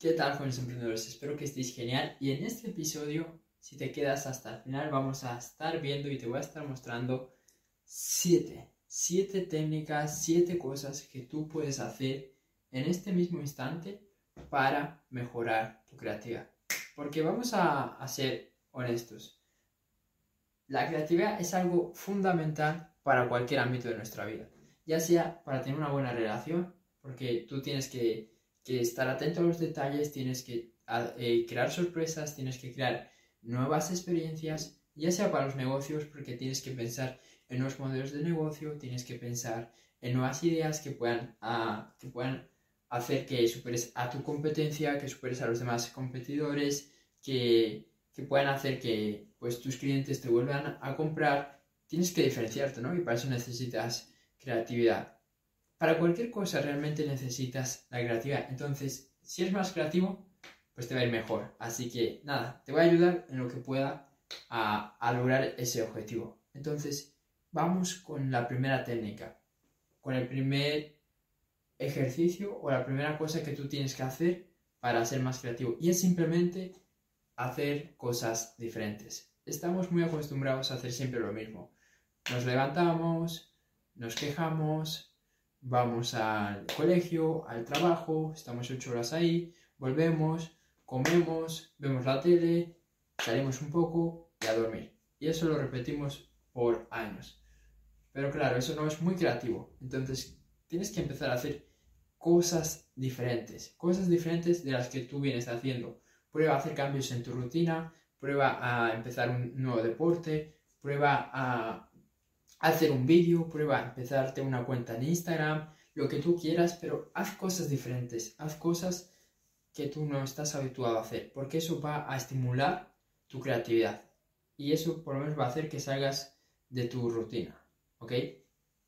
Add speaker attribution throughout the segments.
Speaker 1: ¿Qué tal, jóvenes emprendedores? Espero que estéis genial. Y en este episodio, si te quedas hasta el final, vamos a estar viendo y te voy a estar mostrando siete, siete técnicas, siete cosas que tú puedes hacer en este mismo instante para mejorar tu creatividad. Porque vamos a, a ser honestos. La creatividad es algo fundamental para cualquier ámbito de nuestra vida. Ya sea para tener una buena relación, porque tú tienes que que estar atento a los detalles, tienes que eh, crear sorpresas, tienes que crear nuevas experiencias, ya sea para los negocios, porque tienes que pensar en nuevos modelos de negocio, tienes que pensar en nuevas ideas que puedan, ah, que puedan hacer que superes a tu competencia, que superes a los demás competidores, que, que puedan hacer que pues, tus clientes te vuelvan a comprar. Tienes que diferenciarte, ¿no? Y para eso necesitas creatividad para cualquier cosa realmente necesitas la creatividad. Entonces, si eres más creativo, pues te va a ir mejor. Así que nada, te voy a ayudar en lo que pueda a, lograr ese objetivo. Entonces, vamos con la primera técnica, con el primer ejercicio o la primera cosa que tú tienes que hacer para ser más creativo. Y es simplemente hacer cosas diferentes. Estamos muy acostumbrados a hacer siempre lo mismo. Nos levantamos, nos quejamos, vamos al colegio, al trabajo, estamos ocho horas ahí, volvemos, comemos, vemos la tele, salimos un poco y a dormir. Y eso lo repetimos por años. Pero claro, eso no es muy creativo. Entonces tienes que empezar a hacer cosas diferentes, cosas diferentes de las que tú vienes haciendo. Prueba a hacer cambios en tu rutina, prueba a empezar un nuevo deporte, prueba a hacer un vídeo, prueba a empezarte una cuenta en Instagram, lo que tú quieras, pero haz cosas diferentes, haz cosas que tú no estás habituado a hacer, porque eso va a estimular tu creatividad y eso por lo menos va a hacer que salgas de tu rutina, ¿ok?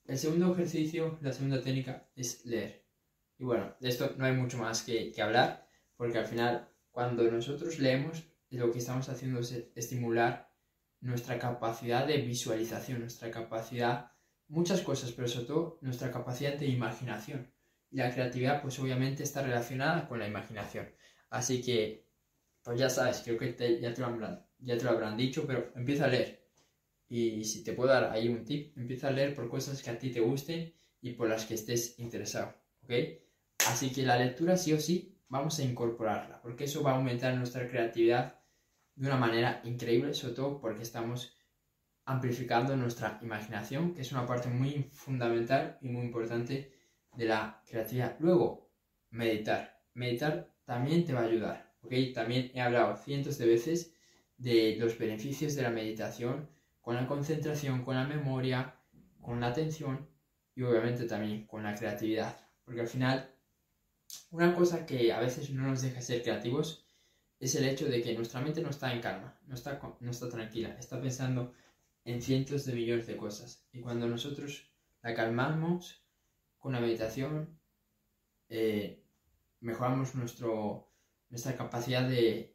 Speaker 1: El segundo ejercicio, la segunda técnica es leer. Y bueno, de esto no hay mucho más que, que hablar, porque al final cuando nosotros leemos, lo que estamos haciendo es estimular nuestra capacidad de visualización, nuestra capacidad, muchas cosas, pero sobre todo nuestra capacidad de imaginación. Y la creatividad, pues obviamente está relacionada con la imaginación. Así que, pues ya sabes, creo que ya, te lo habrán, ya te lo habrán dicho, pero empieza a leer. Y si te puedo dar ahí un tip, empieza a leer por cosas que a ti te gusten y por las que estés interesado, ¿ok? Así que la lectura sí o sí vamos a incorporarla, porque eso va a aumentar nuestra creatividad de una manera increíble, sobre todo porque estamos amplificando nuestra imaginación, que es una parte muy fundamental y muy importante de la creatividad. Luego, meditar. Meditar también te va a ayudar, ¿ok? También he hablado cientos de veces de los beneficios de la meditación con la concentración, con la memoria, con la atención y obviamente también con la creatividad. Porque al final, una cosa que a veces no nos deja ser creativos es el hecho de que nuestra mente no está en calma, no está, no está tranquila, está pensando en cientos de millones de cosas. Y cuando nosotros la calmamos con la meditación, eh, mejoramos nuestro, nuestra capacidad de,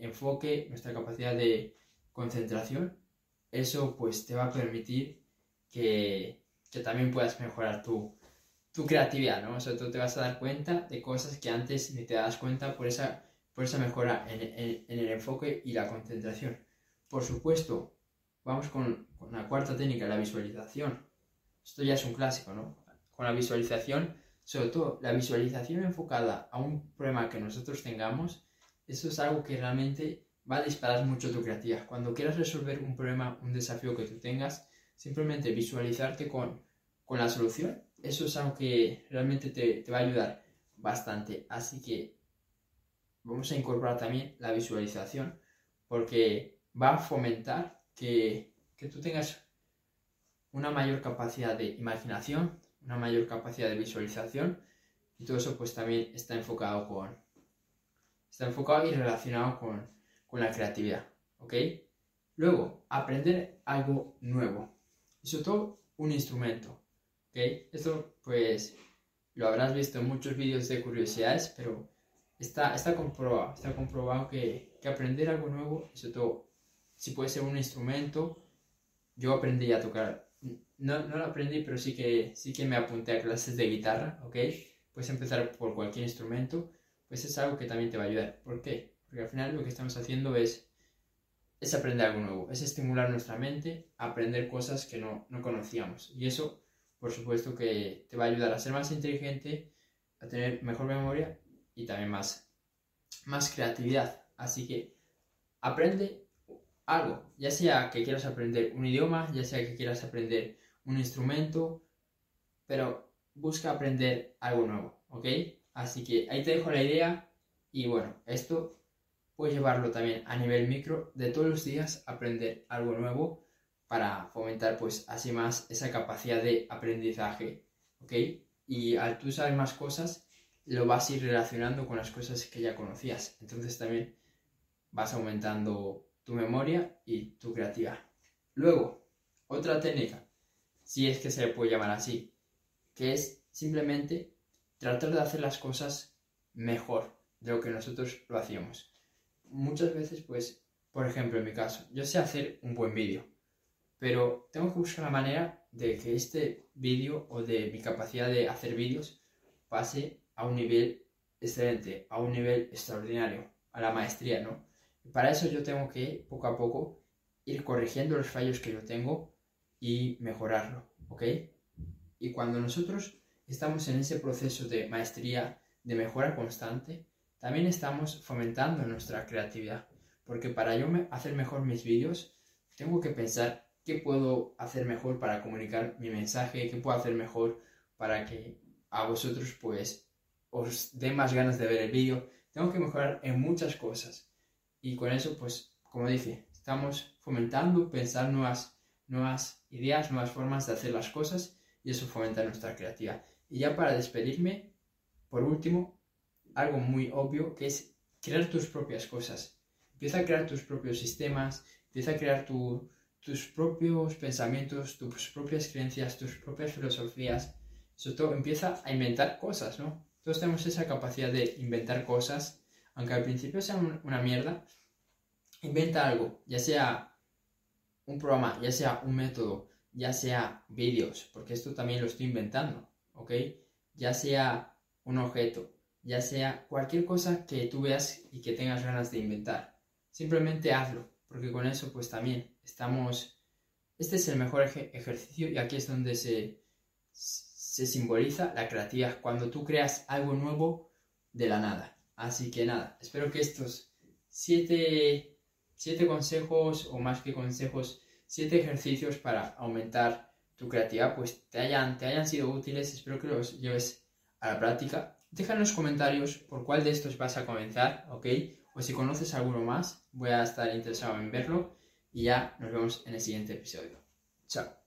Speaker 1: enfoque, nuestra capacidad de concentración. Eso pues te va a permitir que, también puedas mejorar tu, tu creatividad, ¿no? O sea, tú te vas a dar cuenta de cosas que antes ni te das cuenta por esa por esa mejora en, el enfoque y la concentración. Por supuesto, vamos con, la cuarta técnica, la visualización. Esto ya es un clásico, ¿no? Con la visualización, sobre todo la visualización enfocada a un problema que nosotros tengamos, eso es algo que realmente va a disparar mucho tu creatividad. Cuando quieras resolver un problema, un desafío que tú tengas, simplemente visualizarte con, la solución, eso es algo que realmente te, te va a ayudar bastante. Así que vamos a incorporar también la visualización porque va a fomentar que, tú tengas una mayor capacidad de imaginación, una mayor capacidad de visualización y todo eso pues también está enfocado con está enfocado y relacionado con, con la creatividad, ¿ok? Luego, aprender algo nuevo y sobre todo un instrumento, ¿ok? Esto pues lo habrás visto en muchos vídeos de curiosidades, pero está, está comprobado, está comprobado que, que, aprender algo nuevo, sobre todo si puede ser un instrumento, yo aprendí a tocar, no, no lo aprendí, pero sí que, sí que me apunté a clases de guitarra, ¿ok? Puedes empezar por cualquier instrumento, pues es algo que también te va a ayudar. ¿Por qué? Porque al final lo que estamos haciendo es, es aprender algo nuevo, es estimular nuestra mente a aprender cosas que no, no conocíamos. Y eso, por supuesto, que te va a ayudar a ser más inteligente, a tener mejor memoria y también más, más creatividad. Así que aprende algo, ya sea que quieras aprender un idioma, ya sea que quieras aprender un instrumento, pero busca aprender algo nuevo, ¿ok? Así que ahí te dejo la idea y bueno, esto puedes llevarlo también a nivel micro de todos los días aprender algo nuevo para fomentar pues así más esa capacidad de aprendizaje, ¿ok? Y al tú saber más cosas, lo vas a ir relacionando con las cosas que ya conocías. Entonces también vas aumentando tu memoria y tu creatividad. Luego, otra técnica, si es que se puede llamar así, que es simplemente tratar de hacer las cosas mejor de lo que nosotros lo hacíamos. Muchas veces, pues, por ejemplo, en mi caso, yo sé hacer un buen vídeo, pero tengo que buscar la manera de que este vídeo o de mi capacidad de hacer vídeos pase a un nivel excelente, a un nivel extraordinario, a la maestría, ¿no? para eso yo tengo que, poco a poco, ir corrigiendo los fallos que yo tengo y mejorarlo, ¿ok? Y cuando nosotros estamos en ese proceso de maestría, de mejora constante, también estamos fomentando nuestra creatividad. Porque para yo hacer mejor mis vídeos, tengo que pensar qué puedo hacer mejor para comunicar mi mensaje, qué puedo hacer mejor para que a vosotros pues os dé más ganas de ver el vídeo. Tengo que mejorar en muchas cosas. Y con eso pues, como dije, estamos fomentando pensar nuevas, nuevas ideas, nuevas formas de hacer las cosas y eso fomenta nuestra creatividad. Y ya para despedirme, por último, algo muy obvio que es crear tus propias cosas. Empieza a crear tus propios sistemas, empieza a crear tus propios pensamientos, tus propias creencias, tus propias filosofías. Sobre todo empieza a inventar cosas, ¿no? Todos tenemos esa capacidad de inventar cosas, aunque al principio sea una mierda. Inventa algo, ya sea un programa, ya sea un método, ya sea vídeos, porque esto también lo estoy inventando. ¿ok? Ya sea un objeto, ya sea cualquier cosa que tú veas y que tengas ganas de inventar. Simplemente hazlo, porque con eso pues también estamos... Este es el mejor ejercicio y aquí es donde se, se simboliza la creatividad, cuando tú creas algo nuevo de la nada. Así que nada, espero que estos siete, siete consejos o más que consejos, siete ejercicios para aumentar tu creatividad pues te hayan, te hayan sido útiles, espero que los lleves a la práctica. Deja en los comentarios por cuál de estos vas a comenzar, ¿ok? O si conoces alguno más, voy a estar interesado en verlo y ya nos vemos en el siguiente episodio. Chao.